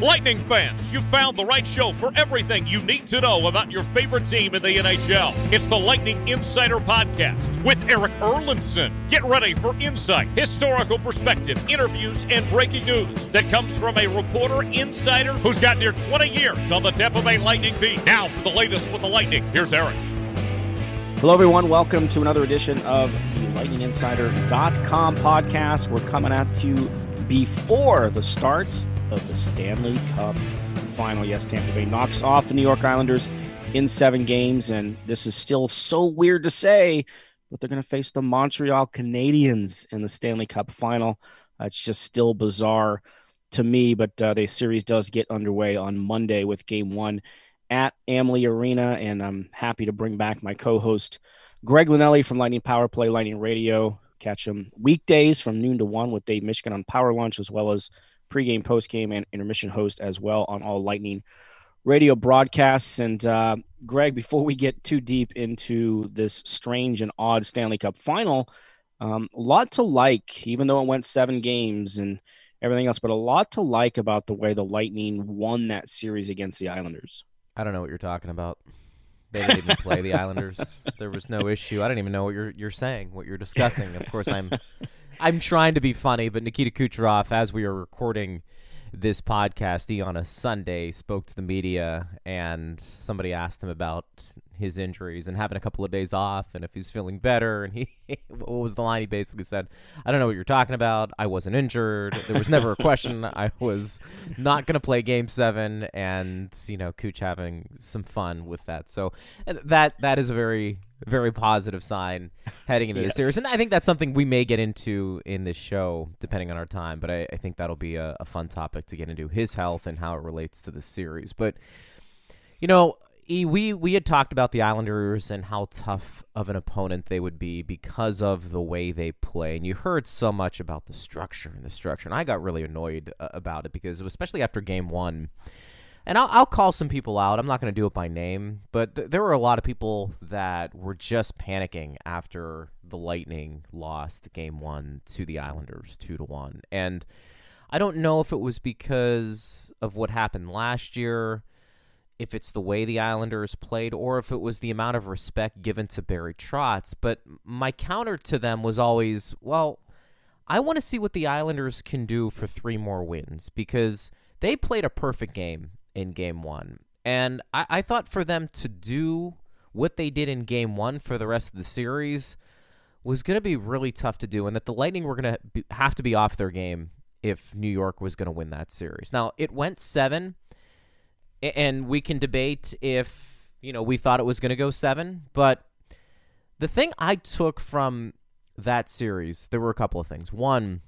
Lightning fans, you found the right show for everything you need to know about your favorite team in the NHL. It's the Lightning Insider Podcast with Eric Erlendsson. Get ready for insight, historical perspective, interviews, and breaking news that comes from a reporter insider who's got near 20 years on the Tampa Bay Lightning beat. Now for the latest with the Lightning, here's Eric. Hello, everyone. Welcome to another edition of the LightningInsider.com podcast. We're coming at you before the start of the Stanley Cup final. Yes, Tampa Bay knocks off the New York Islanders in seven games, and this is still so weird to say, but they're going to face the Montreal Canadiens in the Stanley Cup final. Uh, it's just still bizarre to me, but uh, the series does get underway on Monday with game one at Amalie Arena, and I'm happy to bring back my co-host Greg Linnelli from Lightning Power Play Lightning Radio. Catch him weekdays from noon to one with Dave Mishkin on Power Lunch, as well as pregame, postgame, and intermission host as well on all Lightning radio broadcasts. And uh, Greg, before we get too deep into this strange and odd Stanley Cup final, um, a lot to like, even though it went seven games and everything else, but a lot to like about the way the Lightning won that series against the Islanders. I don't know what you're talking about. They didn't even play the Islanders. There was no issue. I don't even know what you're you're saying, what you're discussing. Of course, I'm I'm trying to be funny, but Nikita Kucherov, as we are recording this podcast, he on a Sunday spoke to the media, and somebody asked him about his injuries and having a couple of days off, and if he's feeling better. And he, what was the line? He basically said, "I don't know what you're talking about. I wasn't injured. There was never a question. I was not going to play Game Seven, and you know, Cooch having some fun with that. So uh, that that is a very very positive sign heading into yes. the series. And I think that's something we may get into in this show, depending on our time. But I, I think that'll be a, a, fun topic to get into his health and how it relates to the series. But you know, we we had talked about the Islanders and how tough of an opponent they would be because of the way they play. And you heard so much about the structure and the structure, and I got really annoyed uh, about it because, especially after Game One and I'll, I'll call some people out. I'm not going to do it by name, but th- there were a lot of people that were just panicking after the Lightning lost Game One to the Islanders, two to one. And I don't know if it was because of what happened last year, if it's the way the Islanders played, or if it was the amount of respect given to Barry Trotz. But my counter to them was always, well, I want to see what the Islanders can do for three more wins because they played a perfect game in game one. And I, I thought for them to do what they did in game one for the rest of the series was going to be really tough to do, and that the Lightning were going to have to be off their game if New York was going to win that series. Now, it went seven, and we can debate if, you know, we thought it was going to go seven, but the thing I took from that series, there were a couple of things. One,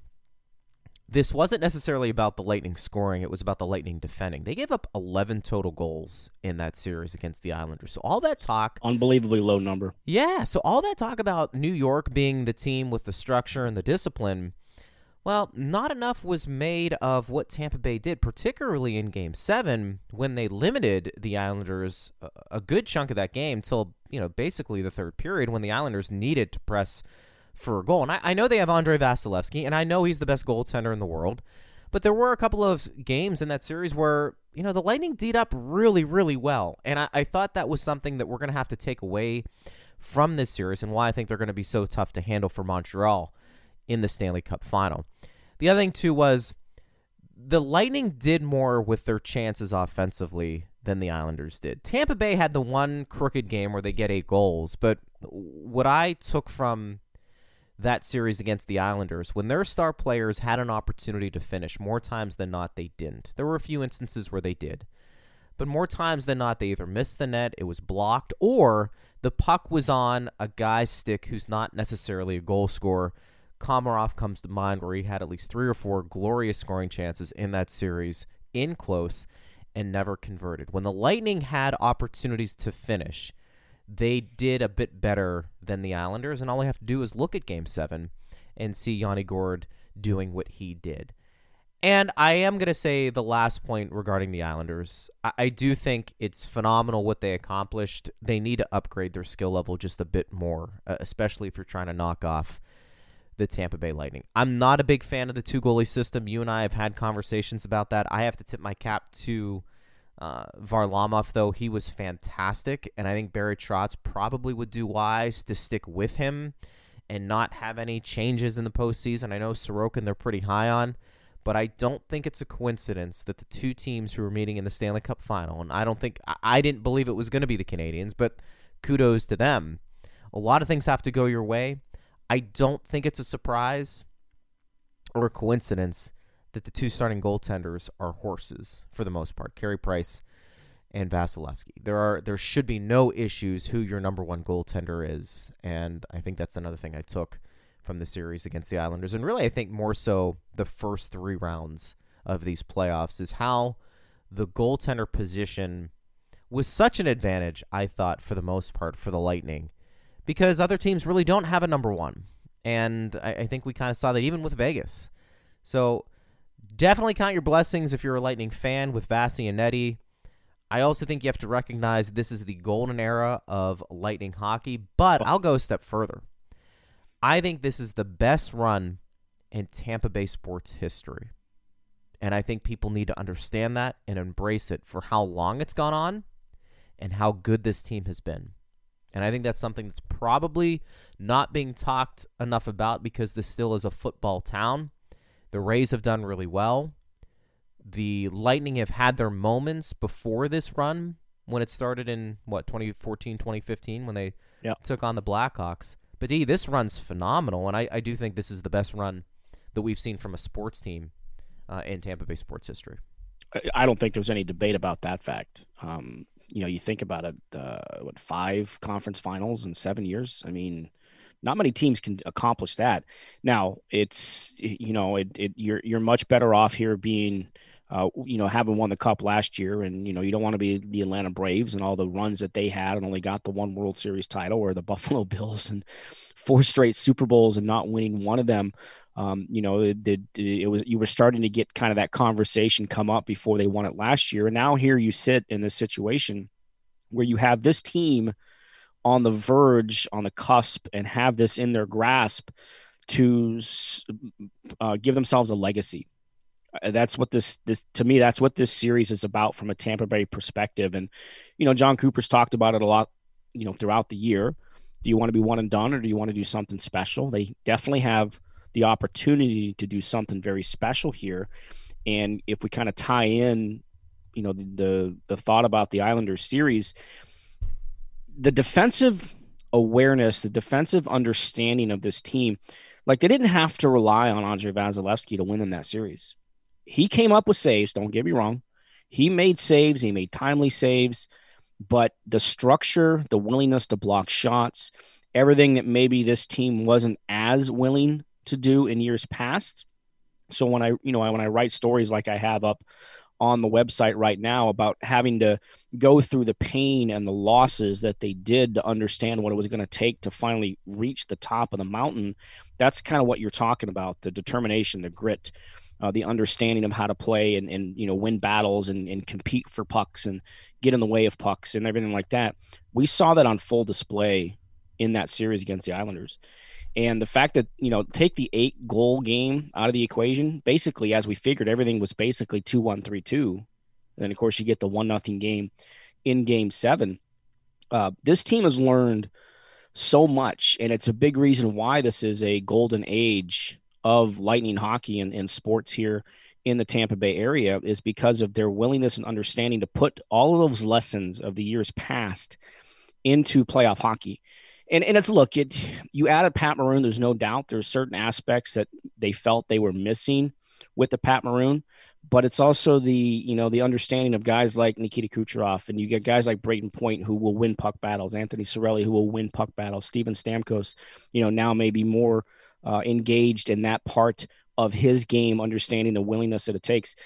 this wasn't necessarily about the Lightning scoring, it was about the Lightning defending. They gave up 11 total goals in that series against the Islanders. So all that talk unbelievably low number. Yeah, so all that talk about New York being the team with the structure and the discipline, well, not enough was made of what Tampa Bay did, particularly in game 7 when they limited the Islanders a good chunk of that game till, you know, basically the third period when the Islanders needed to press for a goal. And I, I know they have Andrei Vasilevskiy, and I know he's the best goaltender in the world. But there were a couple of games in that series where, you know, the Lightning did up really, really well. And I, I thought that was something that we're going to have to take away from this series and why I think they're going to be so tough to handle for Montreal in the Stanley Cup final. The other thing, too, was the Lightning did more with their chances offensively than the Islanders did. Tampa Bay had the one crooked game where they get eight goals, but what I took from that series against the Islanders, when their star players had an opportunity to finish, more times than not, they didn't. There were a few instances where they did. But more times than not, they either missed the net, it was blocked, or the puck was on a guy's stick who's not necessarily a goal scorer, Komarov comes to mind, where he had at least three or four glorious scoring chances in that series in close and never converted. When the Lightning had opportunities to finish, they did a bit better than the Islanders, and all we have to do is look at Game 7 and see Yanni Gourde doing what he did. And I am going to say the last point regarding the Islanders. I, I, do think it's phenomenal what they accomplished. They need to upgrade their skill level just a bit more, uh, especially if you're trying to knock off the Tampa Bay Lightning. I'm not a big fan of the two goalie system. You and I have had conversations about that. I have to tip my cap to uh, Varlamov, though. He was fantastic, and I think Barry Trotz probably would do wise to stick with him and not have any changes in the postseason. I know Sorokin they're pretty high on but I don't think it's a coincidence that the two teams who were meeting in the Stanley Cup final, and I don't think I didn't believe it was going to be the Canadiens, but kudos to them. A lot of things have to go your way. I don't think it's a surprise or a coincidence that the two starting goaltenders are horses for the most part, Carey Price and Vasilevskiy. There are there should be no issues who your number one goaltender is, and I think that's another thing I took from the series against the Islanders. And really, I think more so the first three rounds of these playoffs is how the goaltender position was such an advantage, I thought, for the most part, for the Lightning, because other teams really don't have a number one. And I, I think we kind of saw that even with Vegas. So definitely count your blessings if you're a Lightning fan with Vasi and Nettie. I also think you have to recognize this is the golden era of Lightning hockey, but I'll go a step further. I think this is the best run in Tampa Bay sports history. And I think people need to understand that and embrace it for how long it's gone on and how good this team has been. And I think that's something that's probably not being talked enough about because this still is a football town. The Rays have done really well. The Lightning have had their moments before this run when it started in what 2014, 2015 when they yep. took on the Blackhawks. But E, this run's phenomenal, and I, I do think this is the best run that we've seen from a sports team uh, in Tampa Bay sports history. I don't think there's any debate about that fact. Um, you know, you think about it, uh, what five conference finals in seven years? I mean, not many teams can accomplish that. Now, it's you know, it, it you're you're much better off here being uh, you know, having won the cup last year, and you know, you don't want to be the Atlanta Braves and all the runs that they had and only got the one World Series title, or the Buffalo Bills and four straight Super Bowls and not winning one of them. Um, you know, it, it, it, was you were starting to get kind of that conversation come up before they won it last year, and now here you sit in this situation where you have this team on the verge, on the cusp, and have this in their grasp to uh, give themselves a legacy. Uh, that's what this this to me that's what this series is about from a Tampa Bay perspective. And you know John Cooper's talked about it a lot you know throughout the year. Do you want to be one and done or do you want to do something special? They definitely have the opportunity to do something very special here. And if we kind of tie in you know the, the the thought about the Islanders series the defensive awareness the defensive understanding of this team like they didn't have to rely on Andrei Vasilevskiy to win in that series he came up with saves. Don't get me wrong. He made saves. He made timely saves, but the structure, the willingness to block shots, everything that maybe this team wasn't as willing to do in years past. So when I, you know, when I write stories like I have up on the website right now about having to go through the pain and the losses that they did to understand what it was going to take to finally reach the top of the mountain, that's kind of what you're talking about the determination, the grit, uh, the understanding of how to play and, and you know win battles and, and compete for pucks and get in the way of pucks and everything like that. We saw that on full display in that series against the Islanders. And the fact that, you know, take the eight goal game out of the equation, basically, as we figured, everything was basically 2 1 3 2. And then, of course, you get the 1 nothing game in game seven. Uh, this team has learned so much, and it's a big reason why this is a golden age of Lightning hockey and, and sports here in the Tampa Bay area is because of their willingness and understanding to put all of those lessons of the years past into playoff hockey. And, and it's look, it you added Pat Maroon. There's no doubt there's certain aspects that they felt they were missing with the Pat Maroon, but it's also the you know the understanding of guys like Nikita Kucherov, and you get guys like Brayden Point who will win puck battles, Anthony Cirelli who will win puck battles, Steven Stamkos, you know now maybe more uh, engaged in that part of his game, understanding the willingness that it takes.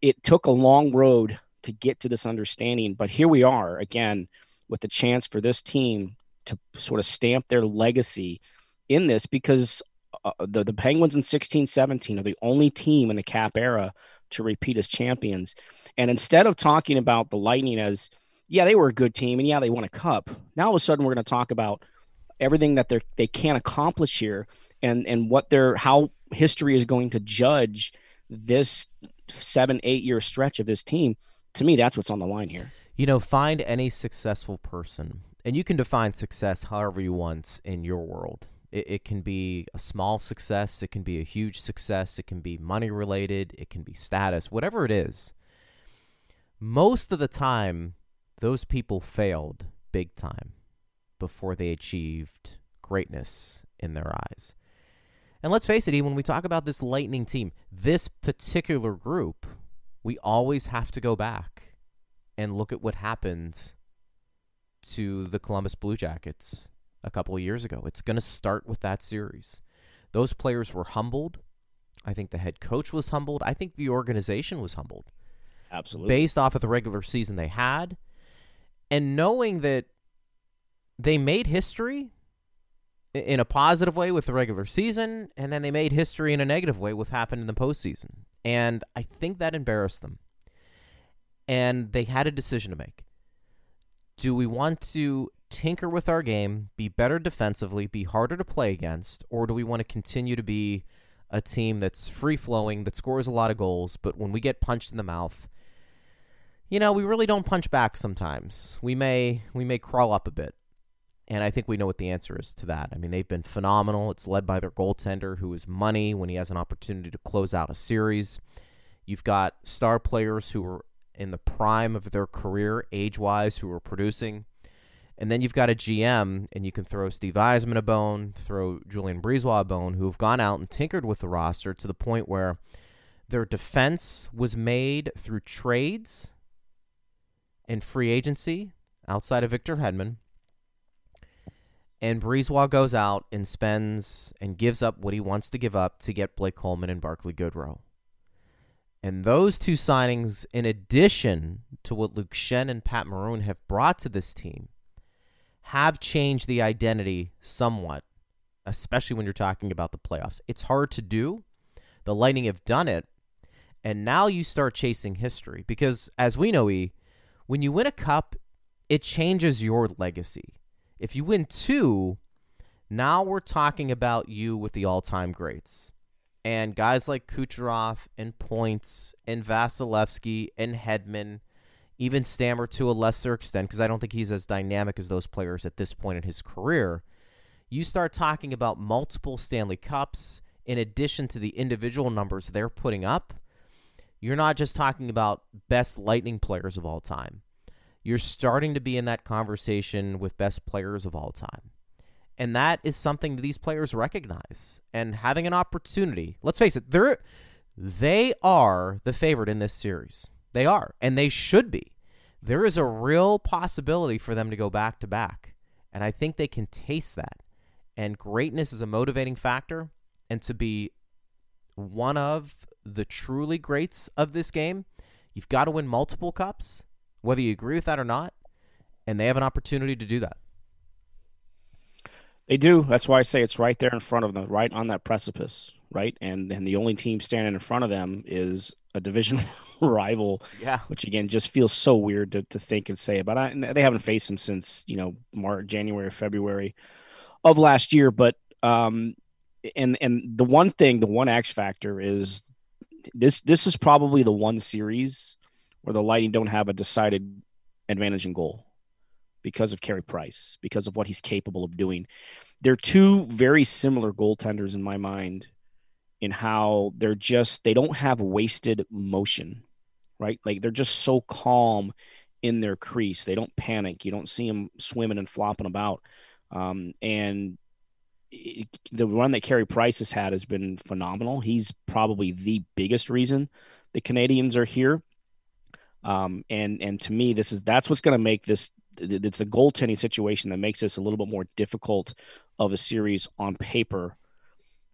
It took a long road to get to this understanding, but here we are again with the chance for this team to sort of stamp their legacy in this because uh, the, the Penguins in 16 17 are the only team in the cap era to repeat as champions. And instead of talking about the Lightning as, yeah, they were a good team and yeah, they won a cup, now all of a sudden we're going to talk about everything that they they can't accomplish here and and what they're how history is going to judge this seven eight year stretch of this team. To me that's what's on the line here. You know find any successful person and you can define success however you want in your world it, it, can be a small success, it can be a huge success, it can be money related, it can be status, whatever it is. Most of the time, those people failed big time before they achieved greatness in their eyes. And let's face it, when we talk about this Lightning team, this particular group, we always have to go back and look at what happened to the Columbus Blue Jackets a couple of years ago. It's going to start with that series. Those players were humbled. I think the head coach was humbled. I think the organization was humbled. Absolutely. Based off of the regular season they had and knowing that they made history in a positive way with the regular season and then they made history in a negative way with what happened in the postseason. And I think that embarrassed them. And they had a decision to make. Do we want to tinker with our game, be better defensively, be harder to play against, or do we want to continue to be a team that's free flowing, that scores a lot of goals, but when we get punched in the mouth, you know, we really don't punch back sometimes. We may we may crawl up a bit. And I think we know what the answer is to that. I mean, they've been phenomenal. It's led by their goaltender, who is money when he has an opportunity to close out a series. You've got star players who are in the prime of their career, age wise, who are producing. And then you've got a GM, and you can throw Steve Yzerman a bone, throw Julien BriseBois a bone, who have gone out and tinkered with the roster to the point where their defense was made through trades and free agency outside of Victor Hedman. And BriseBois goes out and spends and gives up what he wants to give up to get Blake Coleman and Barclay Goodrow. And those two signings, in addition to what Luke Schenn and Pat Maroon have brought to this team, have changed the identity somewhat, especially when you're talking about the playoffs. It's hard to do. The Lightning have done it, and now you start chasing history because, as we know, E, when you win a cup, it changes your legacy. If you win two, now we're talking about you with the all-time greats. And guys like Kucherov and Points and Vasilevskiy and Hedman even Stammer to a lesser extent, because I don't think he's as dynamic as those players at this point in his career. You start talking about multiple Stanley Cups in addition to the individual numbers they're putting up. You're not just talking about best Lightning players of all time. You're starting to be in that conversation with best players of all time. And that is something that these players recognize. And having an opportunity, let's face it, they're they are the favorite in this series. They are, and they should be. There is a real possibility for them to go back to back, and I think they can taste that. And greatness is a motivating factor, and to be one of the truly greats of this game, you've got to win multiple cups, whether you agree with that or not, and they have an opportunity to do that. They do. That's why I say it's right there in front of them, right on that precipice, right? And and the only team standing in front of them is a division rival. Yeah. Which again just feels so weird to, to think and say. about. I, they haven't faced them since you know March, January, February of last year. But um, and and the one thing, the one X factor is this. This is probably the one series where the Lightning don't have a decided advantage in goal because of Carey Price, because of what he's capable of doing. They're two very similar goaltenders in my mind in how they're just they don't have wasted motion, right? Like they're just so calm in their crease. They don't panic. You don't see them swimming and flopping about. Um, and it, the run that Carey Price has had has been phenomenal. He's probably the biggest reason the Canadiens are here. Um, and and to me, this is that's what's going to make this. It's a goaltending situation that makes this a little bit more difficult of a series on paper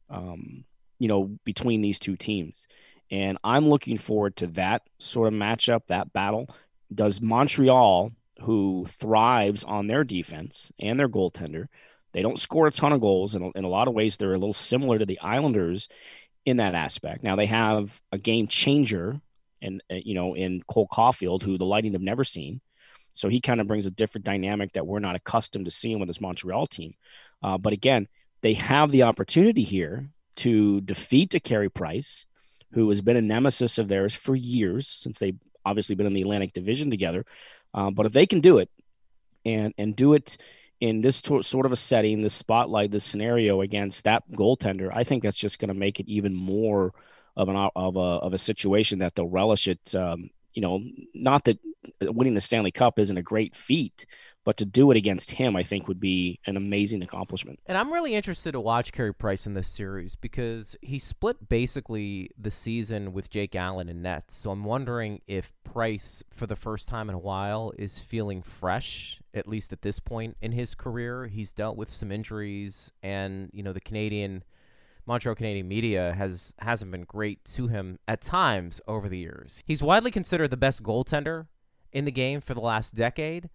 um, you know, between these two teams. And I'm looking forward to that sort of matchup, that battle. Does Montreal, who thrives on their defense and their goaltender, they don't score a ton of goals. And in a lot of ways, they're a little similar to the Islanders in that aspect. Now they have a game changer, and uh, you know, in Cole Caufield, who the Lightning have never seen. So he kind of brings a different dynamic that we're not accustomed to seeing with this Montreal team. Uh, but again, they have the opportunity here to defeat a Carey Price, who has been a nemesis of theirs for years since they've obviously been in the Atlantic Division together. Uh, but if they can do it and and do it in this to- sort of a setting, this spotlight, this scenario against that goaltender, I think that's just going to make it even more of an of a of a situation that they'll relish it. Um, you know, not that winning the Stanley Cup isn't a great feat, but to do it against him, I think would be an amazing accomplishment. And I'm really interested to watch Carey Price in this series because he split basically the season with Jake Allen in Nets. So I'm wondering if Price, for the first time in a while, is feeling fresh, at least at this point in his career. He's dealt with some injuries, and you know the Canadian Montreal Canadian media has hasn't been great to him at times over the years. He's widely considered the best goaltender in the game for the last decade.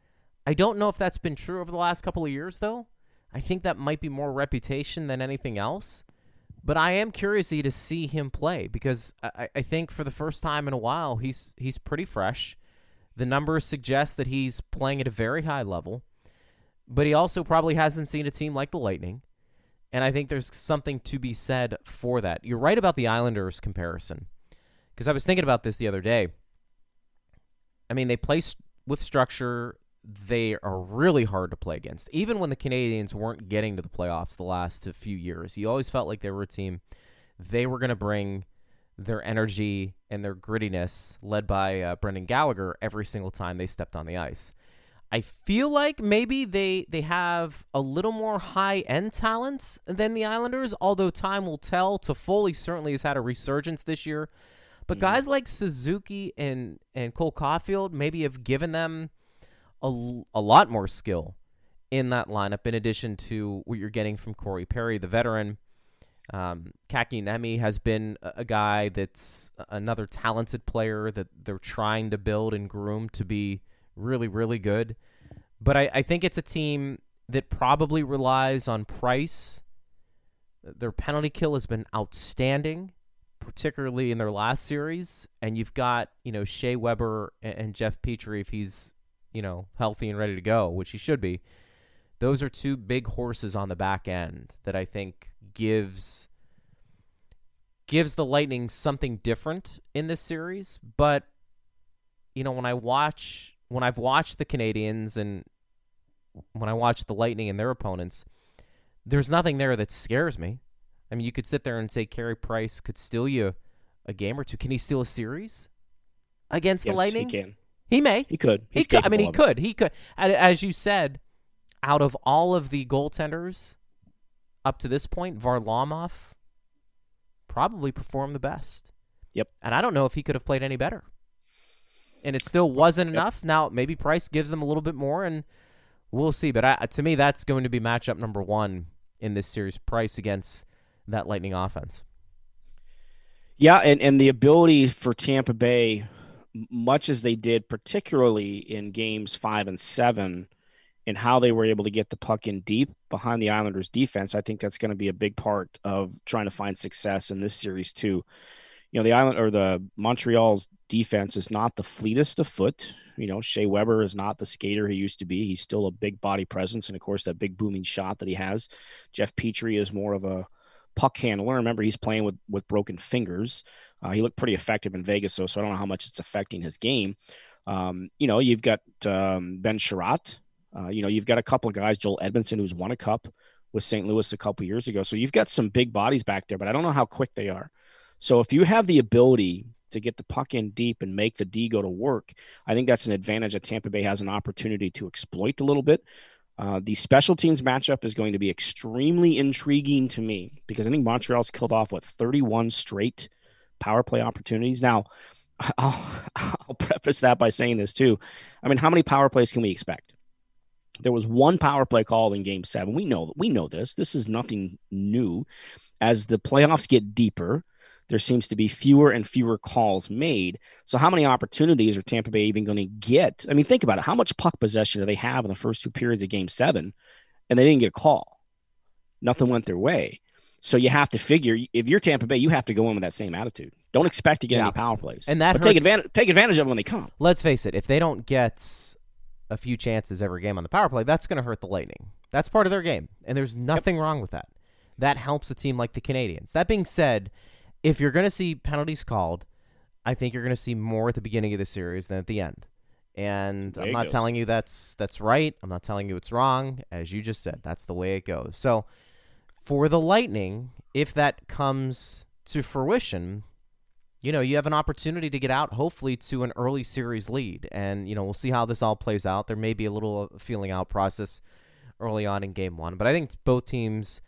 I don't know if that's been true over the last couple of years though. I think that might be more reputation than anything else. But I am curious to see him play because I, I think for the first time in a while he's he's pretty fresh. The numbers suggest that he's playing at a very high level, but he also probably hasn't seen a team like the Lightning. And I think there's something to be said for that. You're right about the Islanders comparison. Because I was thinking about this the other day. I mean, they play with structure. They are really hard to play against. Even when the Canadiens weren't getting to the playoffs the last few years, you always felt like they were a team. They were going to bring their energy and their grittiness, led by uh, Brendan Gallagher, every single time they stepped on the ice. I feel like maybe they they have a little more high end talent than the Islanders, although time will tell. Toffoli certainly has had a resurgence this year. But mm. guys like Suzuki and, and Cole Caufield maybe have given them a, a lot more skill in that lineup, in addition to what you're getting from Corey Perry, the veteran. Um, Kotkaniemi has been a, a guy that's another talented player that they're trying to build and groom to be really, really good. But I, I think it's a team that probably relies on Price. Their penalty kill has been outstanding, particularly in their last series. And you've got, you know, Shea Weber and, and Jeff Petry if he's, you know, healthy and ready to go, which he should be. Those are two big horses on the back end that I think gives gives the Lightning something different in this series. But you know, when I watch when I've watched the Canadiens and when I watch the Lightning and their opponents, there's nothing there that scares me. I mean, you could sit there and say Carey Price could steal you a game or two. Can he steal a series against yes, the Lightning? He can. He may. He could. He's he could. I mean, he could. He could. As you said, out of all of the goaltenders up to this point, Varlamov probably performed the best. Yep. And I don't know if he could have played any better and it still wasn't yep. enough. Now maybe Price gives them a little bit more, and we'll see. But I, to me, that's going to be matchup number one in this series: Price against that Lightning offense. Yeah, and and the ability for Tampa Bay, much as they did, particularly in games five and seven, and how they were able to get the puck in deep behind the Islanders' defense, I think that's going to be a big part of trying to find success in this series too you know the island or the Montreal's defense is not the fleetest of foot. You know, Shea Weber is not the skater he used to be. He's still a big body presence, and of course that big booming shot that he has. Jeff Petry is more of a puck handler. Remember, he's playing with with broken fingers. Uh, he looked pretty effective in Vegas, though, so I don't know how much it's affecting his game. Um, you know, you've got um, Ben Chiarot. Uh, you know, you've got a couple of guys, Joel Edmondson, who's won a cup with St. Louis a couple years ago. So you've got some big bodies back there, but I don't know how quick they are. So if you have the ability to get the puck in deep and make the D go to work, I think that's an advantage that Tampa Bay has an opportunity to exploit a little bit. Uh, the special teams matchup is going to be extremely intriguing to me because I think Montreal's killed off what 31 straight power play opportunities. Now, I'll, I'll preface that by saying this too. I mean, how many power plays can we expect? There was one power play call in game seven. We know we know this. This is nothing new. As the playoffs get deeper, there seems to be fewer and fewer calls made. So, how many opportunities are Tampa Bay even going to get? I mean, think about it. How much puck possession do they have in the first two periods of game seven? And they didn't get a call. Nothing went their way. So you have to figure if you're Tampa Bay, you have to go in with that same attitude. Don't expect to get yeah. any power plays, and that but take advantage take advantage of them when they come. Let's face it: if they don't get a few chances every game on the power play, that's going to hurt the Lightning. That's part of their game, and there's nothing yep. wrong with that. That helps a team like the Canadiens. That being said, if you're going to see penalties called, I think you're going to see more at the beginning of the series than at the end. And I'm not telling you that's that's right. I'm not telling you it's wrong. As you just said, that's the way it goes. So for the Lightning, if that comes to fruition, you know, you have an opportunity to get out, hopefully, to an early series lead. And, you know, we'll see how this all plays out. There may be a little feeling out process early on in game one, but I think both teams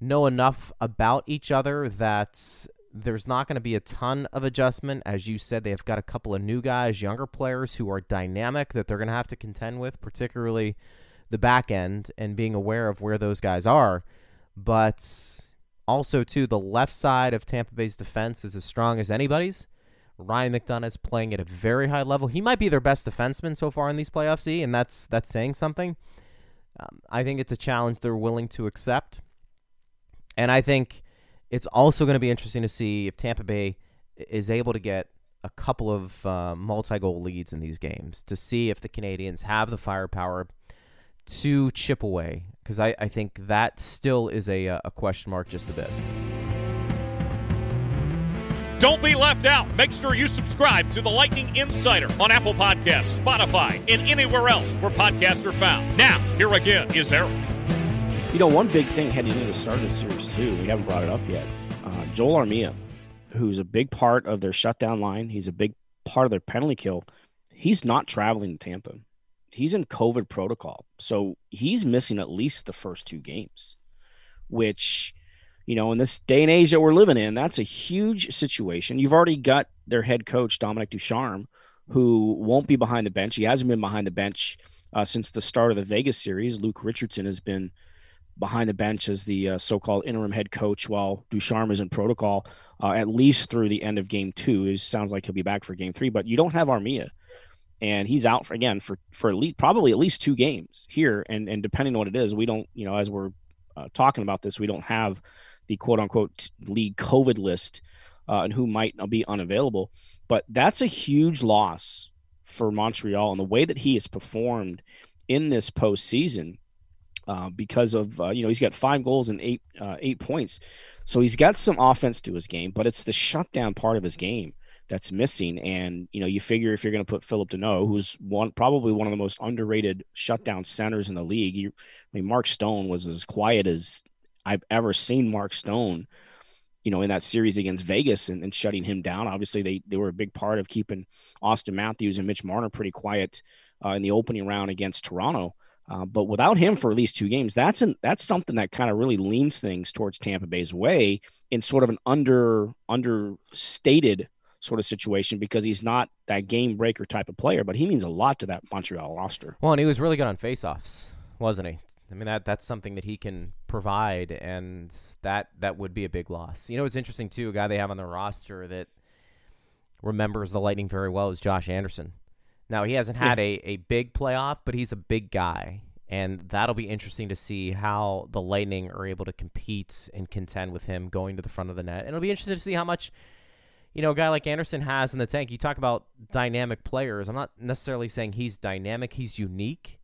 know enough about each other that there's not going to be a ton of adjustment. As you said, they've got a couple of new guys, younger players who are dynamic that they're going to have to contend with, particularly the back end and being aware of where those guys are. But also, too, the left side of Tampa Bay's defense is as strong as anybody's. Ryan McDonagh is playing at a very high level. He might be their best defenseman so far in these playoffs, and that's that's saying something. Um, I think it's a challenge they're willing to accept. And I think it's also going to be interesting to see if Tampa Bay is able to get a couple of uh, multi-goal leads in these games to see if the Canadiens have the firepower to chip away because I, I think that still is a, a question mark just a bit. Don't be left out. Make sure you subscribe to the Lightning Insider on Apple Podcasts, Spotify, and anywhere else where podcasts are found. Now, here again is Eric. You know, one big thing heading into the start of the series, too, we haven't brought it up yet. Uh, Joel Armia, who's a big part of their shutdown line, he's a big part of their penalty kill. He's not traveling to Tampa. He's in COVID protocol. So he's missing at least the first two games, which, you know, in this day and age that we're living in, that's a huge situation. You've already got their head coach, Dominic Ducharme, who won't be behind the bench. He hasn't been behind the bench uh, since the start of the Vegas series. Luke Richardson has been – behind the bench as the uh, so-called interim head coach while Ducharme is in protocol uh, at least through the end of game two. It sounds like he'll be back for game three, but you don't have Armia, and he's out for again for for at least probably at least two games here. And and depending on what it is, we don't you know as we're uh, talking about this, we don't have the quote unquote league COVID list uh, and who might be unavailable. But that's a huge loss for Montreal and the way that he has performed in this postseason uh, because of uh, you know he's got five goals and eight uh, eight points, so he's got some offense to his game, but it's the shutdown part of his game that's missing. And you know you figure if you're going to put Phillip Danault, who's one probably one of the most underrated shutdown centers in the league, you, I mean Mark Stone was as quiet as I've ever seen Mark Stone. You know, in that series against Vegas and, and shutting him down. Obviously, they they were a big part of keeping Auston Matthews and Mitch Marner pretty quiet uh, in the opening round against Toronto. Uh, but without him for at least two games, that's an that's something that kind of really leans things towards Tampa Bay's way in sort of an under understated sort of situation because he's not that game breaker type of player, but he means a lot to that Montreal roster. Well, and he was really good on faceoffs, wasn't he? I mean that that's something that he can provide, and that that would be a big loss. You know, it's interesting too. A guy they have on the roster that remembers the Lightning very well is Josh Anderson. Now he hasn't had yeah. a, a big playoff, but he's a big guy. And that'll be interesting to see how the Lightning are able to compete and contend with him going to the front of the net. And it'll be interesting to see how much, you know, a guy like Anderson has in the tank. You talk about dynamic players. I'm not necessarily saying he's dynamic, he's unique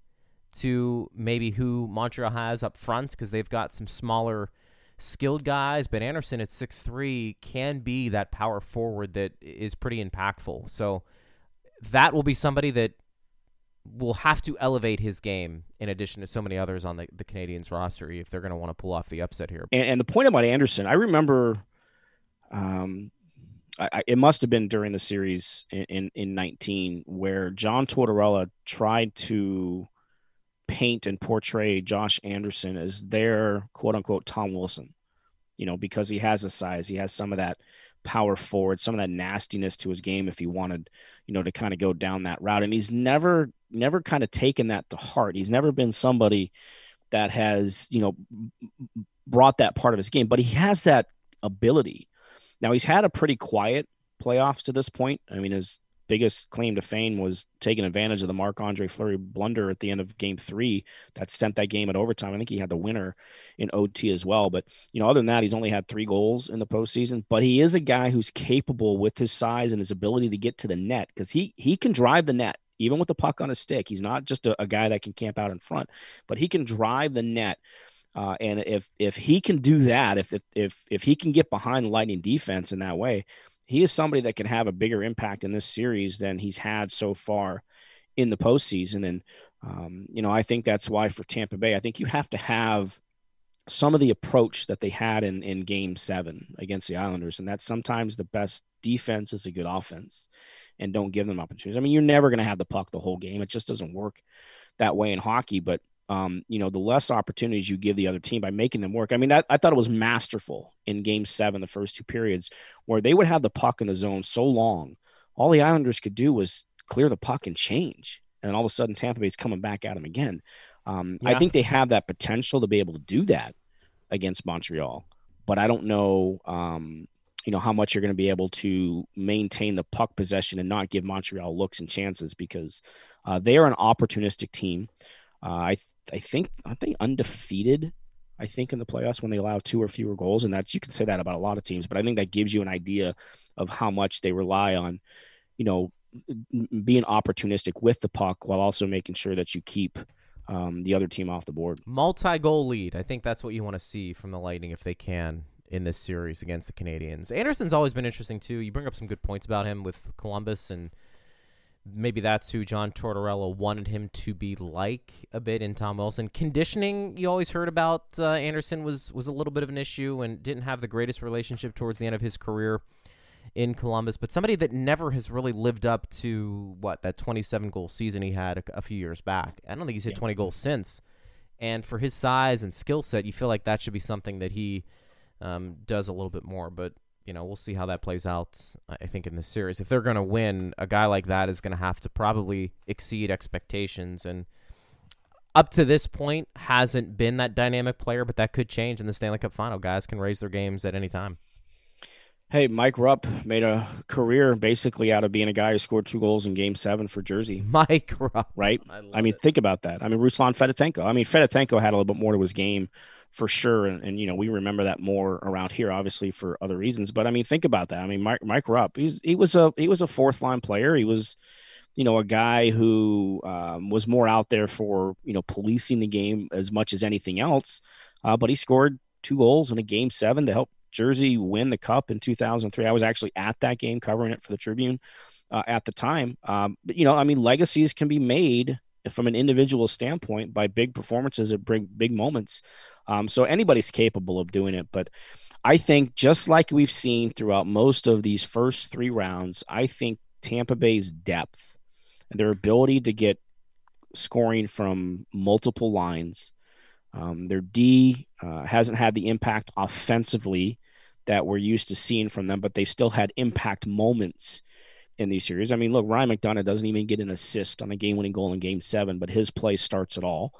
to maybe who Montreal has up front because they've got some smaller skilled guys, but Anderson at six three can be that power forward that is pretty impactful. So that will be somebody that will have to elevate his game in addition to so many others on the, the Canadiens roster if they're going to want to pull off the upset here. And, and the point about Anderson, I remember um, I, it must have been during the series in, in, in 19 where John Tortorella tried to paint and portray Josh Anderson as their quote unquote Tom Wilson, you know, because he has the size, he has some of that power forward, some of that nastiness to his game if he wanted, you know, to kind of go down that route. And he's never, never kind of taken that to heart. He's never been somebody that has, you know, brought that part of his game, but he has that ability. Now he's had a pretty quiet playoffs to this point. I mean, his biggest claim to fame was taking advantage of the Marc Andre Fleury blunder at the end of game three that sent that game at overtime. I think he had the winner in OT as well. But, you know, other than that, he's only had three goals in the postseason. But he is a guy who's capable with his size and his ability to get to the net because he he can drive the net. Even with the puck on his stick, he's not just a, a guy that can camp out in front, but he can drive the net. Uh, and if if he can do that, if if if if he can get behind the Lightning defense in that way, he is somebody that can have a bigger impact in this series than he's had so far in the postseason. And, um, you know, I think that's why for Tampa Bay, I think you have to have some of the approach that they had in, in game seven against the Islanders. And that's sometimes the best defense is a good offense and don't give them opportunities. I mean, you're never going to have the puck the whole game. It just doesn't work that way in hockey. But um, you know, the less opportunities you give the other team by making them work. I mean, I, I thought it was masterful in game seven, the first two periods, where they would have the puck in the zone so long. All the Islanders could do was clear the puck and change. And all of a sudden, Tampa Bay's coming back at them again. Um, yeah. I think they have that potential to be able to do that against Montreal, but I don't know, um, you know, how much you're going to be able to maintain the puck possession and not give Montreal looks and chances because uh, they are an opportunistic team. Uh, I I think aren't they undefeated? I think in the playoffs when they allow two or fewer goals, and that's you can say that about a lot of teams, but I think that gives you an idea of how much they rely on, you know, being opportunistic with the puck while also making sure that you keep um, the other team off the board. Multi-goal lead. I think that's what you want to see from the Lightning if they can in this series against the Canadiens. Anderson's always been interesting too. You bring up some good points about him with Columbus and maybe that's who John Tortorella wanted him to be like a bit in Tom Wilson. Conditioning, you always heard about uh, Anderson was was a little bit of an issue and didn't have the greatest relationship towards the end of his career in Columbus, but somebody that never has really lived up to what that 27 goal season he had a, a few years back. I don't think he's hit 20 goals since. And for his size and skill set, you feel like that should be something that he um, does a little bit more. But you know, we'll see how that plays out. I think in this series, if they're going to win, a guy like that is going to have to probably exceed expectations. And up to this point, hasn't been that dynamic player, but that could change in the Stanley Cup Final. Guys can raise their games at any time. Hey, Mike Rupp made a career basically out of being a guy who scored two goals in Game Seven for Jersey. Mike Rupp, right? I, I mean, it. think about that. I mean, Ruslan Fedotenko. I mean, Fedotenko had a little bit more to his game for sure. And, and, you know, we remember that more around here, obviously for other reasons. But I mean, think about that. I mean, Mike Mike Rupp, he's he was a he was a fourth line player. He was, you know, a guy who um, was more out there for you know policing the game as much as anything else. Uh, but he scored two goals in a game seven to help Jersey win the cup in 2003. I was actually at that game covering it for the Tribune uh, at the time. Um, but you know, I mean, legacies can be made from an individual standpoint by big performances that bring big moments. Um, so anybody's capable of doing it. But I think just like we've seen throughout most of these first three rounds, I think Tampa Bay's depth and their ability to get scoring from multiple lines. Um, their D uh, hasn't had the impact offensively that we're used to seeing from them, but they still had impact moments in these series. I mean, look, Ryan McDonagh doesn't even get an assist on a game winning goal in game seven, but his play starts it all.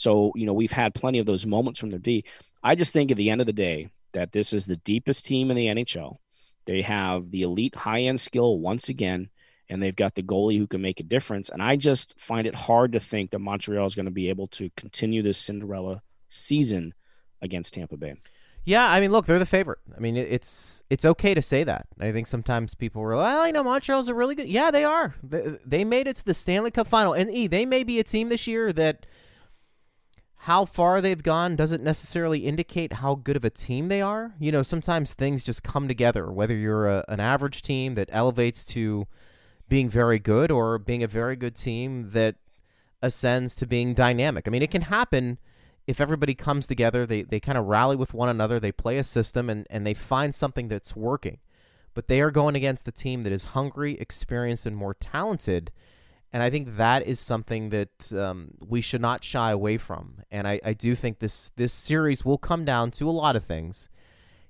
So, you know, we've had plenty of those moments from their D. I just think at the end of the day that this is the deepest team in the NHL. They have the elite high end skill once again, and they've got the goalie who can make a difference. And I just find it hard to think that Montreal is going to be able to continue this Cinderella season against Tampa Bay. Yeah, I mean, look, they're the favorite. I mean, it's it's okay to say that. I think sometimes people are, well, I know Montreal's a really good. Yeah, they are. They, they made it to the Stanley Cup final, and e, they may be a team this year that how far they've gone doesn't necessarily indicate how good of a team they are. You know, sometimes things just come together, whether you're a, an average team that elevates to being very good or being a very good team that ascends to being dynamic. I mean, it can happen if everybody comes together, they, they kind of rally with one another, they play a system, and, and they find something that's working. But they are going against a team that is hungry, experienced, and more talented and I think that is something that um, we should not shy away from. And I, I do think this this series will come down to a lot of things.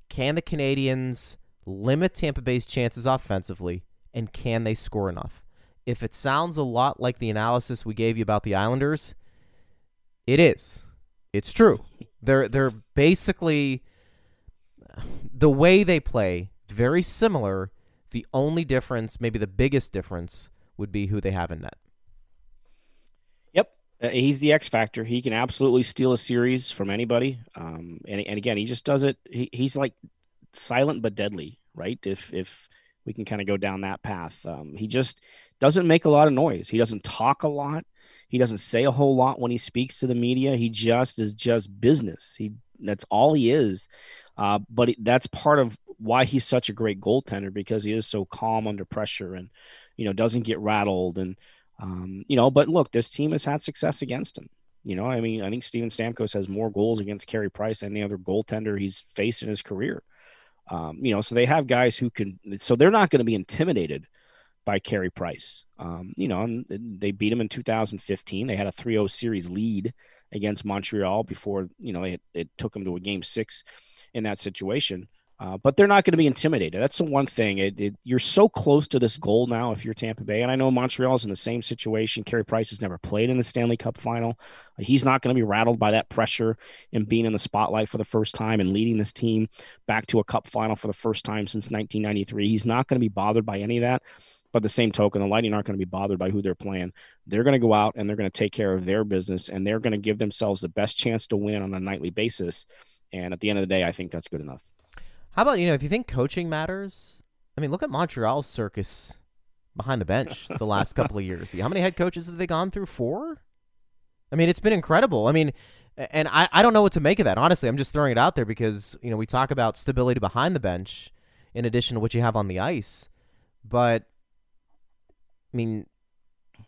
Can the Canadiens limit Tampa Bay's chances offensively, and can they score enough? If it sounds a lot like the analysis we gave you about the Islanders, it is. It's true. They're they're basically the way they play very similar. The only difference, maybe the biggest difference, would be who they have in net. Yep, uh, he's the X factor. He can absolutely steal a series from anybody. Um, and and again, he just does it. He, he's like silent but deadly, right? If if we can kind of go down that path, um, he just doesn't make a lot of noise. He doesn't talk a lot. He doesn't say a whole lot when he speaks to the media. He just is just business. He that's all he is. Uh, but that's part of why he's such a great goaltender because he is so calm under pressure and you know doesn't get rattled and um, you know. But look, this team has had success against him. You know, I mean, I think Steven Stamkos has more goals against Carey Price than any other goaltender he's faced in his career. Um, you know, so they have guys who can. So they're not going to be intimidated by Carey Price. Um, you know, and they beat him in 2015. They had a 3-0 series lead against Montreal before, you know, it, it took them to a game six in that situation. Uh, but they're not going to be intimidated. That's the one thing. It, it, you're so close to this goal now if you're Tampa Bay. And I know Montreal's in the same situation. Carey Price has never played in the Stanley Cup final. He's not going to be rattled by that pressure and being in the spotlight for the first time and leading this team back to a cup final for the first time since 1993. He's not going to be bothered by any of that. But the same token, the Lightning aren't going to be bothered by who they're playing. They're going to go out and they're going to take care of their business and they're going to give themselves the best chance to win on a nightly basis. And at the end of the day, I think that's good enough. How about, you know, if you think coaching matters, I mean, look at Montreal's circus behind the bench the last couple of years. How many head coaches have they gone through? Four? I mean, it's been incredible. I mean, and I, I don't know what to make of that. Honestly, I'm just throwing it out there because, you know, we talk about stability behind the bench in addition to what you have on the ice. But I mean,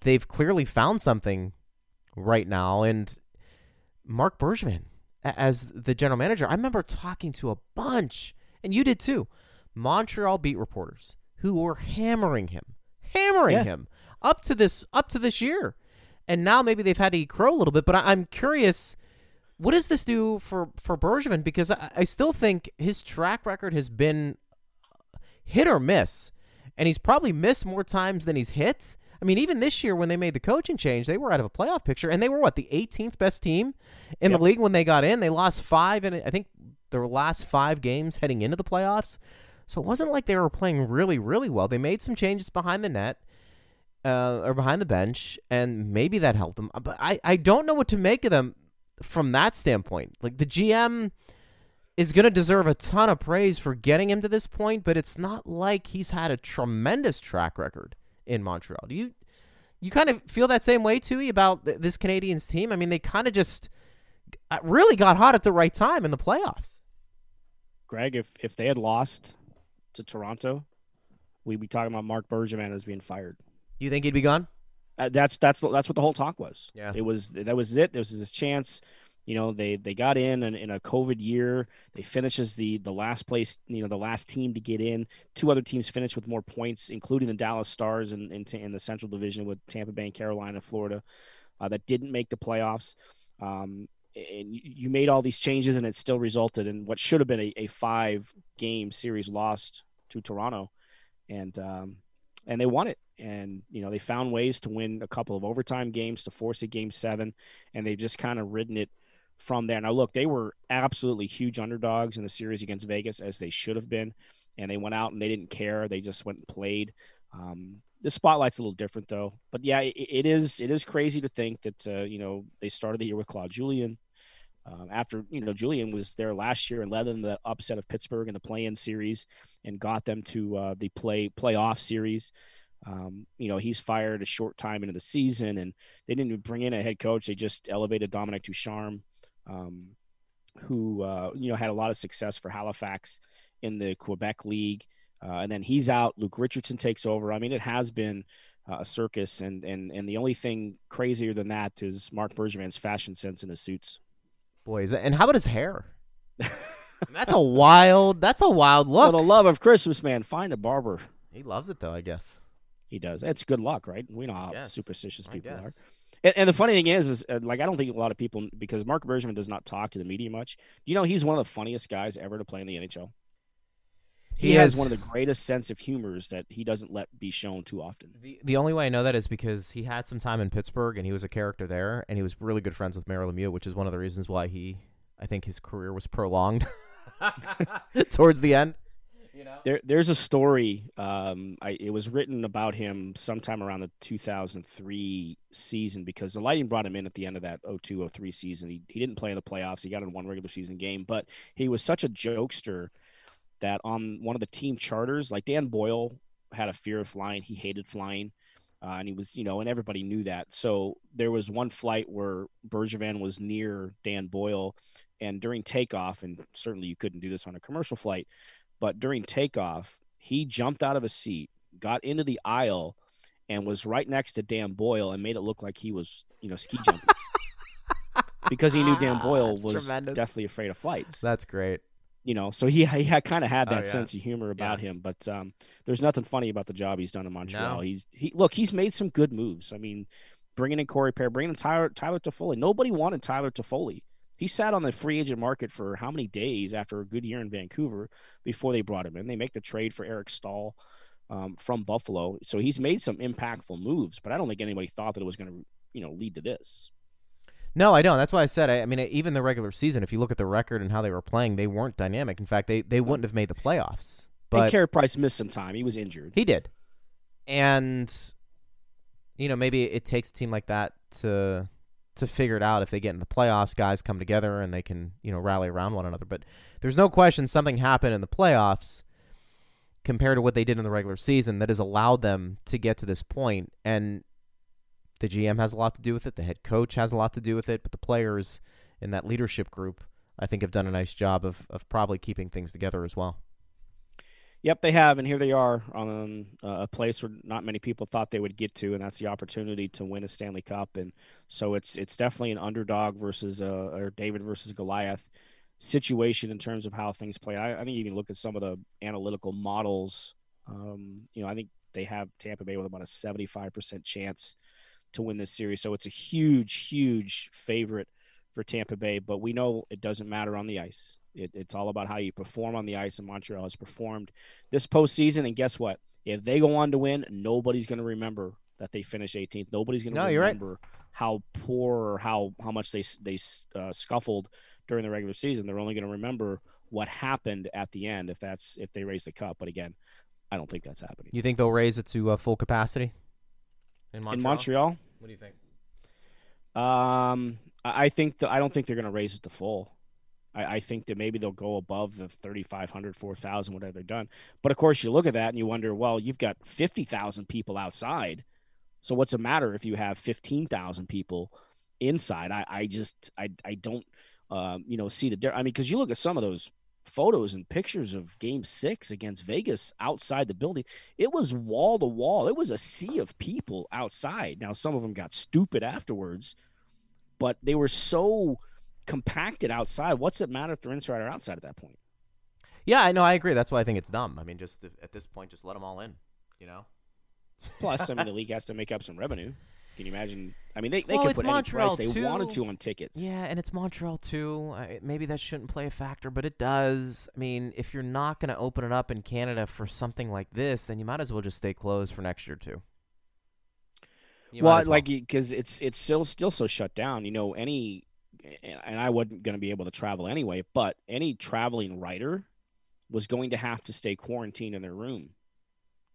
they've clearly found something right now. And Marc Bergevin, as the general manager, I remember talking to a bunch, and you did too, Montreal beat reporters who were hammering him, hammering yeah. him up to this up to this year. And now maybe they've had to crow a little bit, but I, am curious. What does this do for for Bergevin? Because I, I still think his track record has been hit or miss and he's probably missed more times than he's hit. I mean, even this year when they made the coaching change, they were out of a playoff picture, and they were what the 18th best team in yep. the league when they got in. They lost five, and I think their last five games heading into the playoffs. So it wasn't like they were playing really, really well. They made some changes behind the net uh, or behind the bench, and maybe that helped them. But I, I don't know what to make of them from that standpoint. Like the GM is going to deserve a ton of praise for getting him to this point, but it's not like he's had a tremendous track record in Montreal. Do you you kind of feel that same way too about th- this Canadiens team? I mean, they kind of just uh, really got hot at the right time in the playoffs. Greg, if if they had lost to Toronto, we'd be talking about Marc Bergevin as being fired. You think he'd be gone? Uh, that's that's that's what the whole talk was. Yeah, it was that was it. This was his chance. You know, they they got in, in in a COVID year. They finishes the the last place. You know, the last team to get in. Two other teams finished with more points, including the Dallas Stars in in, in the Central Division with Tampa Bay and Carolina, Florida, uh, that didn't make the playoffs. Um, and you made all these changes, and it still resulted in what should have been a, a five game series lost to Toronto, and um, and they won it. And you know they found ways to win a couple of overtime games to force a game seven, and they've just kind of ridden it from there. Now, look, they were absolutely huge underdogs in the series against Vegas, as they should have been, and they went out and they didn't care. They just went and played. Um, the spotlight's a little different, though. But yeah, it, it is it is crazy to think that uh, you know they started the year with Claude Julien. Um, after you know Julien was there last year and led them the upset of Pittsburgh in the play-in series and got them to uh, the play playoff series. Um, you know he's fired a short time into the season, and they didn't bring in a head coach. They just elevated Dominique Ducharme um, who uh, you know had a lot of success for Halifax in the Quebec League, uh, and then he's out. Luke Richardson takes over. I mean, it has been uh, a circus, and and and the only thing crazier than that is Marc Bergevin's fashion sense in his suits. Boys, and how about his hair? that's a wild. That's a wild look. For the love of Christmas, man, find a barber. He loves it though, I guess. He does. It's good luck, right? We know how superstitious people are. And, and, the funny thing is, is uh, like I don't think a lot of people because Marc Bergevin does not talk to the media much. Do you know he's one of the funniest guys ever to play in the NHL? He, He has is- one of the greatest sense of humors that he doesn't let be shown too often. The, the only way I know that is because he had some time in Pittsburgh and he was a character there, and he was really good friends with Mario Lemieux, which is one of the reasons why he, I think, his career was prolonged towards the end. You know, There, there's a story. Um, I, it was written about him sometime around the 2003 season because the Lightning brought him in at the end of that 02-03 season. He, he didn't play in the playoffs. He got in one regular season game, but he was such a jokester that on one of the team charters, like Dan Boyle had a fear of flying. He hated flying. Uh, and he was, you know, and everybody knew that. So there was one flight where Bergevin was near Dan Boyle, and during takeoff, and certainly you couldn't do this on a commercial flight, but during takeoff, he jumped out of a seat, got into the aisle, and was right next to Dan Boyle and made it look like he was, you know, ski jumping. because he knew Dan Boyle That's was tremendous. definitely afraid of flights. that's great. You know, so he he had kind of had Oh, that yeah. sense of humor about Yeah. him. But um, there's nothing funny about the job he's done in Montreal. No. He's he look, he's made some good moves. I mean, bringing in Corey Perry, bringing in Tyler Tyler Toffoli. Nobody wanted Tyler Toffoli. He sat on the free agent market for how many days after a good year in Vancouver before they brought him in. They make the trade for Eric Staal um, from Buffalo, so he's made some impactful moves. But I don't think anybody thought that it was going to, you know, lead to this. No, I don't. That's why I said. I, I mean, even the regular season, if you look at the record and how they were playing, they weren't dynamic. In fact, they they wouldn't have made the playoffs. But Carey Price missed some time; he was injured. He did. And you know, maybe it takes a team like that to to figure it out if they get in the playoffs, guys come together and they can, you know, rally around one another. But there's no question something happened in the playoffs compared to what they did in the regular season that has allowed them to get to this point and the GM has a lot to do with it, the head coach has a lot to do with it, but the players in that leadership group I think have done a nice job of of probably keeping things together as well. Yep, they have, and here they are on uh, a place where not many people thought they would get to, and that's the opportunity to win a Stanley Cup. And so it's it's definitely an underdog versus a or David versus Goliath situation in terms of how things play. I, I think you can look at some of the analytical models. Um, you know, I think they have Tampa Bay with about a seventy five percent chance to win this series. So it's a huge, huge favorite for Tampa Bay. But we know it doesn't matter on the ice. It, it's all about how you perform on the ice, and Montreal has performed this postseason. And guess what? If they go on to win, nobody's going to remember that they finished 18th. Nobody's going to No, you're right. remember how poor or how how much they they uh, scuffled during the regular season. They're only going to remember what happened at the end if that's if they raise the cup. But again, I don't think that's happening You think they'll raise it to uh, full capacity in Montreal? in Montreal. What do you think? Um, I think that I don't think they're going to raise it to full. I, I think that maybe they'll go above the 3,500, 4,000, whatever they've done. But of course, you look at that and you wonder, well, you've got 50,000 people outside. So what's the matter if you have 15,000 people inside? I, I just, I, I don't, um, you know, see the difference. I mean, because you look at some of those photos and pictures of game six against Vegas outside the building, it was wall to wall. It was a sea of people outside. Now, some of them got stupid afterwards, but they were so compacted outside. What's it matter if they're inside or outside at that point? Yeah, I know. I agree. That's why I think it's dumb. I mean, just at this point, just let them all in. You know. Plus, I mean, the league has to make up some revenue. Can you imagine? I mean, they, they Well, could put any Montreal, price they too. wanted to on tickets. Yeah, and it's Montreal too. I, maybe that shouldn't play a factor, but it does. I mean, if you're not going to open it up in Canada for something like this, then you might as well just stay closed for next year too. You might well, like because it's it's still still so shut down. You know, any and I wasn't going to be able to travel anyway, but any traveling writer was going to have to stay quarantined in their room.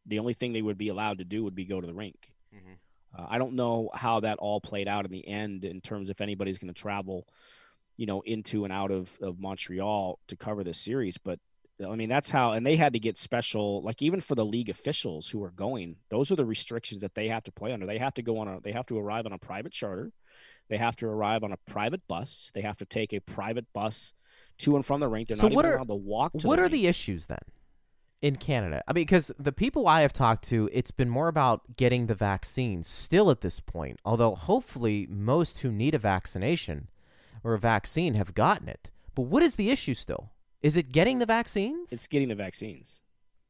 The only thing they would be allowed to do would be go to the rink. Mhm. Uh, I don't know how that all played out in the end in terms if anybody's going to travel, you know, into and out of, of Montreal to cover this series. But I mean, that's how, and they had to get special, like even for the league officials who are going, those are the restrictions that they have to play under. They have to go on a, they have to arrive on a private charter. They have to arrive on a private bus. They have to take a private bus to and from the rink. They're So not what even are- allowed to walk to what are rink. the issues then in Canada? I mean, because the people I have talked to, it's been more about getting the vaccine still at this point. Although hopefully most who need a vaccination or a vaccine have gotten it. But what is the issue still? Is it getting the vaccines? It's getting the vaccines.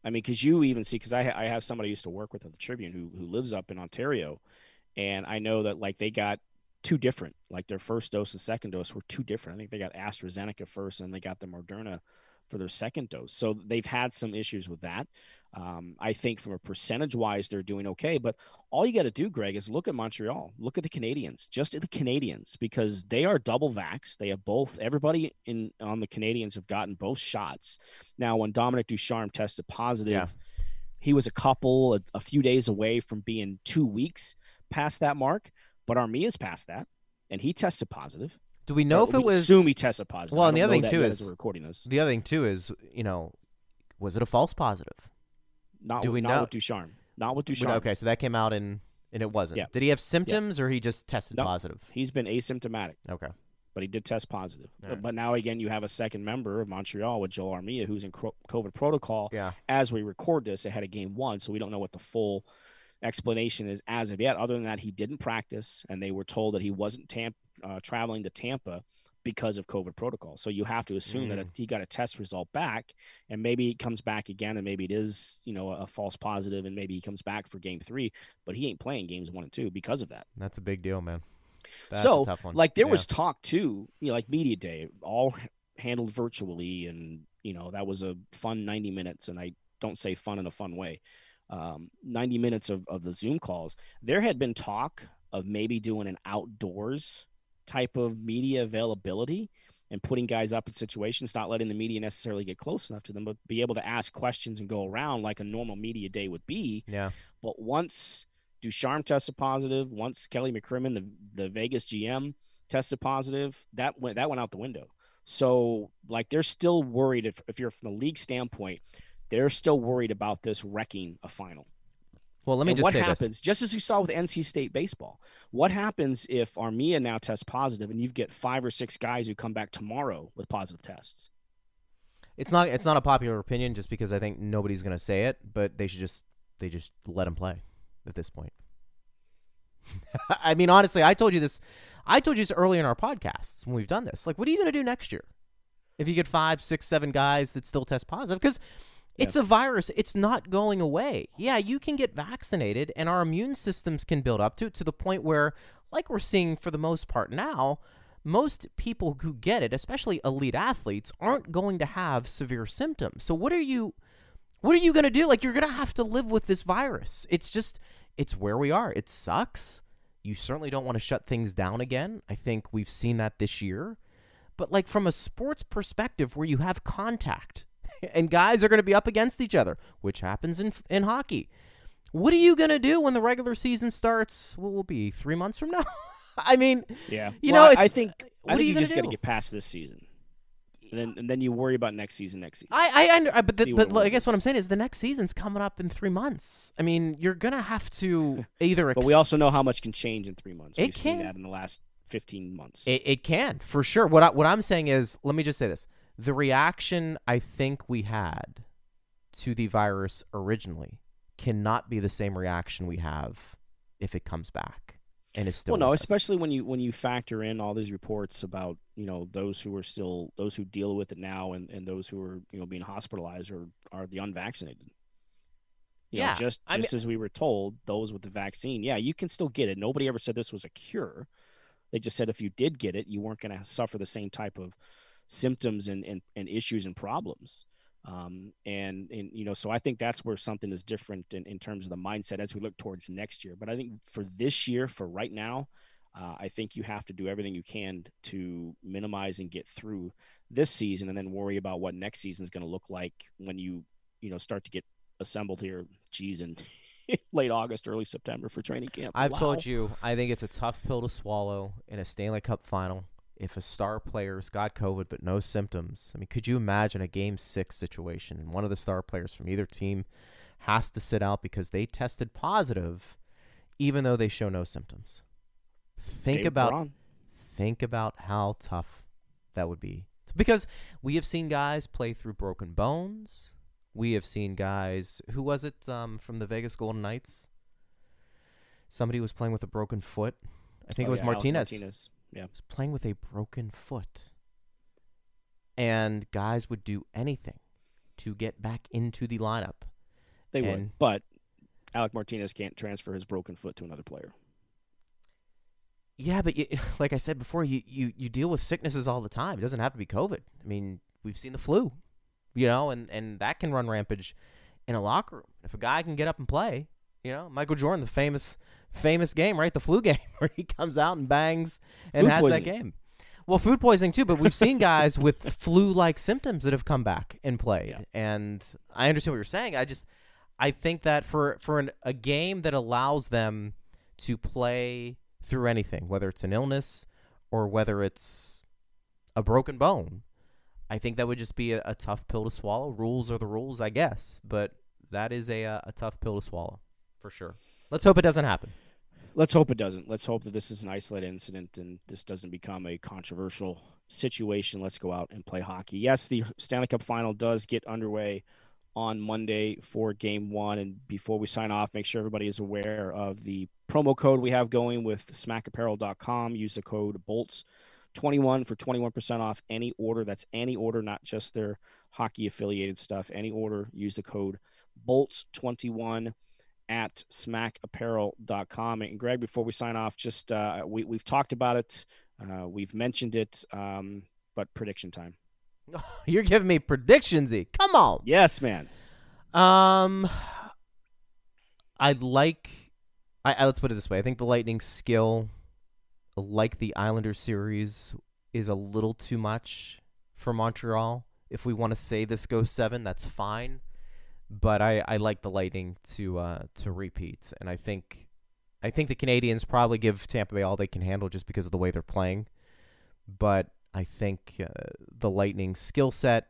I mean, because you even see, because I, I have somebody I used to work with at the Tribune who, who lives up in Ontario, and I know that like they got two different, like their first dose and second dose were two different. I think they got AstraZeneca first, and they got the Moderna for their second dose. So they've had some issues with that. Um, I think from a percentage wise, they're doing okay. But all you got to do, Greg, is look at Montreal. Look at the Canadiens, Just at the Canadiens, because they are double vax. They have both. Everybody in on the Canadiens have gotten both shots. Now, when Dominique Ducharme tested positive, Yeah. he was a couple, a, a few days away from being two weeks past that mark. But Armia's past that, and he tested positive. Do we know Or if it we was assume he tested positive. Well, and the other thing, too, is- we're recording this. the other thing too is you know was it a false positive? Not, do with- we not know- with Ducharme. Not with Ducharme. Okay, so that came out in and it wasn't. Yeah. Did he have symptoms or he just tested No. positive? He's been asymptomatic. Okay. but he did test positive. Right. But now again, you have a second member of Montreal with Joel Armia, who's in COVID protocol. Yeah. As we record this, ahead of Game One, so we don't know what the full explanation is as of yet. Other than that, he didn't practice, and they were told that he wasn't tam- uh, traveling to Tampa because of COVID protocol. So you have to assume that Mm. he got a test result back, and maybe he comes back again, and maybe it is you know a false positive, and maybe he comes back for Game Three, but he ain't playing Games One and Two because of that. That's a big deal, man. That's so, a tough one. like, there Yeah. was talk too, you know, like media day, all handled virtually, and you know that was a fun ninety minutes. And I don't say fun in a fun way. Um, ninety minutes of, of the Zoom calls. There had been talk of maybe doing an outdoors type of media availability and putting guys up in situations, not letting the media necessarily get close enough to them, but be able to ask questions and go around like a normal media day would be. yeah. But once Ducharme tested positive, once Kelly McCrimmon, the the Vegas GM, tested positive, that went that went out the window. So like they're still worried if, if you're from a league standpoint, they're still worried about this wrecking a final. Well, let me and just what say happens, this. just as we saw with NC State baseball, what happens if Armia now tests positive and you get five or six guys who come back tomorrow with positive tests? It's not it's not a popular opinion just because I think nobody's going to say it, but they should just they just let them play at this point. I mean, honestly, I told you this. I told you this earlier in our podcasts when we've done this. Like, what are you going to do next year if you get five, six, seven guys that still test positive? Because it's a virus. It's not going away. Yeah, you can get vaccinated, and our immune systems can build up to it to the point where, like we're seeing for the most part now, most people who get it, especially elite athletes, aren't going to have severe symptoms. So what are you what are you going to do? Like you're going to have to live with this virus. It's just it's where we are. It sucks. You certainly don't want to shut things down again. I think we've seen that this year. But like from a sports perspective where you have contact and guys are going to be up against each other, which happens in in hockey. What are you going to do when the regular season starts? What will be 3 months from now? I mean, Yeah, You Well, know, I- it's, I think what I are you you, just got to get past this season, and then and then you worry about next season. Next season. I I, I but the, but it I guess what I'm saying is the next season's coming up in three months. I mean, you're gonna have to either. But we also know how much can change in three months. It We've seen that in the last fifteen months. it, it can for sure. What I, what I'm saying is, let me just say this: the reaction I think we had to the virus originally cannot be the same reaction we have if it comes back and is still. well, no, us. especially when you when you factor in all these reports about you know those who are still those who deal with it now and, and those who are you know being hospitalized or are the unvaccinated. You Yeah, know, just I just as we were told, those with the vaccine, yeah, you can still get it. Nobody ever said this was a cure. They just said if you did get it, you weren't going to suffer the same type of symptoms and, and, and issues and problems. Um, and, and, you know, so I think that's where something is different in, in terms of the mindset as we look towards next year. But I think for this year, for right now, uh, I think you have to do everything you can to minimize and get through this season and then worry about what next season is going to look like when you, you know, start to get assembled here, geez, in late August, early September for training camp. I've Wow. told you, I think it's a tough pill to swallow in a Stanley Cup final. If a star player's got COVID but no symptoms, I mean, could you imagine a game six situation and one of the star players from either team has to sit out because they tested positive, even though they show no symptoms? Think David about think about how tough that would be. Because we have seen guys play through broken bones. We have seen guys. Who was it um, from the Vegas Golden Knights? Somebody was playing with a broken foot. I think Oh, it was yeah, Martinez. Martinez. Yeah. Was playing with a broken foot, and guys would do anything to get back into the lineup. They would, but Alec Martinez can't transfer his broken foot to another player. Yeah, but you, like I said before, you, you you deal with sicknesses all the time. It doesn't have to be COVID. I mean, we've seen the flu. you know, and and that can run rampage in a locker room. If a guy can get up and play, you know, Michael Jordan, the famous famous game, right? The flu game where he comes out and bangs and Food has poisoning. that game. Well, food poisoning too, but we've seen guys with flu-like symptoms that have come back and played. Yeah. And I understand what you're saying. I just I think that for for an, a game that allows them to play through anything, whether it's an illness or whether it's a broken bone, I think that would just be a, a tough pill to swallow. Rules are the rules, I guess, but that is a a tough pill to swallow for sure. Let's hope it doesn't happen. Let's hope it doesn't. Let's hope that this is an isolated incident and this doesn't become a controversial situation. Let's go out and play hockey. Yes, the Stanley Cup final does get underway on Monday for game one. And before we sign off, make sure everybody is aware of the promo code we have going with smackapparel.com. Use the code BOLTS21 for 21% off any order. That's any order, not just their hockey affiliated stuff. Any order, use the code BOLTS21 at smackapparel.com. And Greg, before we sign off, just uh, we, we've talked about it, uh, we've mentioned it, um, but prediction time. You're giving me predictions, E. Come on. Yes, man. Um, I'd like. I, I let's put it this way. I think the Lightning skill, like the Islanders series, is a little too much for Montreal. If we want to say this goes seven, that's fine. But I, I like the Lightning to uh, to repeat, and I think I think the Canadiens probably give Tampa Bay all they can handle just because of the way they're playing. But I think uh, the Lightning skill set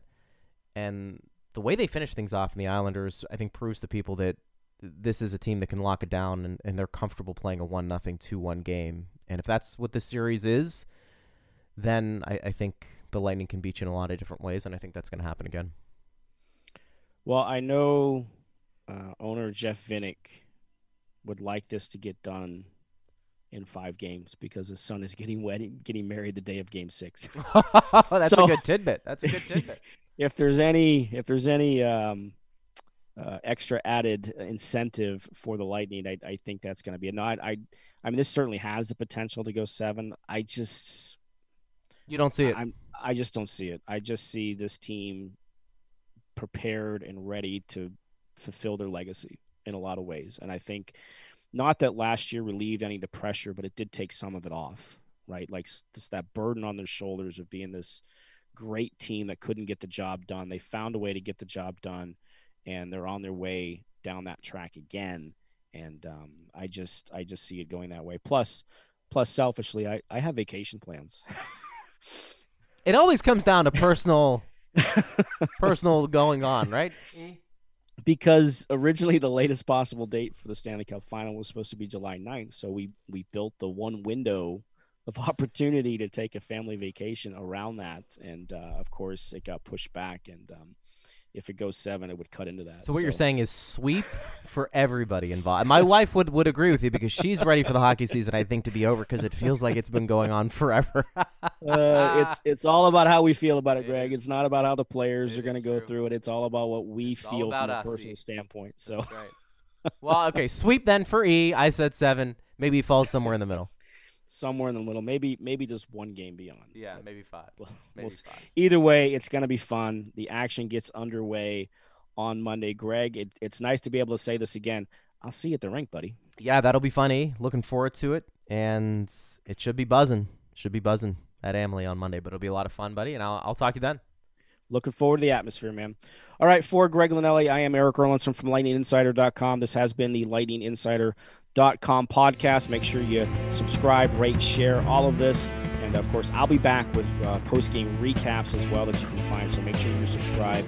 and the way they finish things off in the Islanders, I think proves to people that this is a team that can lock it down and, and they're comfortable playing a one nothing two one game. And if that's what this series is, then I, I think the Lightning can beat you in a lot of different ways, and I think that's going to happen again. Well, I know uh, owner Jeff Vinik would like this to get done in five games because his son is getting wedding, getting married the day of Game Six. that's So- a good tidbit. That's a good tidbit. if there's any, if there's any um, uh, extra added incentive for the Lightning, I, I think that's going to be it. No, I, I, I mean, this certainly has the potential to go seven. I just, You don't see it. I'm, I just don't see it. I just see this team prepared and ready to fulfill their legacy in a lot of ways. And I think not that last year relieved any of the pressure, but it did take some of it off, right? Like just that burden on their shoulders of being this great team that couldn't get the job done. They found a way to get the job done, and they're on their way down that track again. And um, I just, I just see it going that way. Plus, plus, selfishly, I, I have vacation plans. It always comes down to personal, personal going on, right? because originally the latest possible date for the Stanley Cup final was supposed to be July 9th. So we we built the one window of opportunity to take a family vacation around that, and uh, of course it got pushed back. And um, if it goes seven, it would cut into that. So what you're saying is sweep for everybody involved. My wife would, would agree with you because she's ready for the hockey season. I think to be over because it feels like it's been going on forever. Uh, it's it's all about how we feel about it, It Greg. is. It's not about how the players It are going to go true. through it. It's all about what we It's feel from a personal standpoint. So right. Well, okay, sweep then for E. I said seven. Maybe he falls somewhere in the middle. Somewhere in the middle, maybe maybe just one game beyond. But maybe five. we'll- Maybe we'll five. either way, it's going to be fun. The action gets underway on Monday. Greg, it, it's nice to be able to say this again. I'll see you at the rink, buddy. Yeah, that'll be funny. Looking forward to it, and it should be buzzing. Should be buzzing at Amalie on Monday, but it'll be a lot of fun, buddy. And I'll, I'll talk to you then. Looking forward to the atmosphere, man. All right, for Greg Linnelli, I am Erik Erlendsson from LightningInsider.com. This has been the LightningInsider.com podcast. Make sure you subscribe, rate, share all of this. And of course, I'll be back with uh, post game recaps as well that you can find. So make sure you subscribe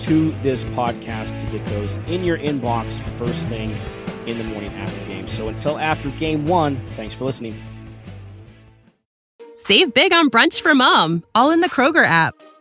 to this podcast to get those in your inbox first thing in the morning after game. So until after game one, thanks for listening. Save big on brunch for mom, all in the Kroger app.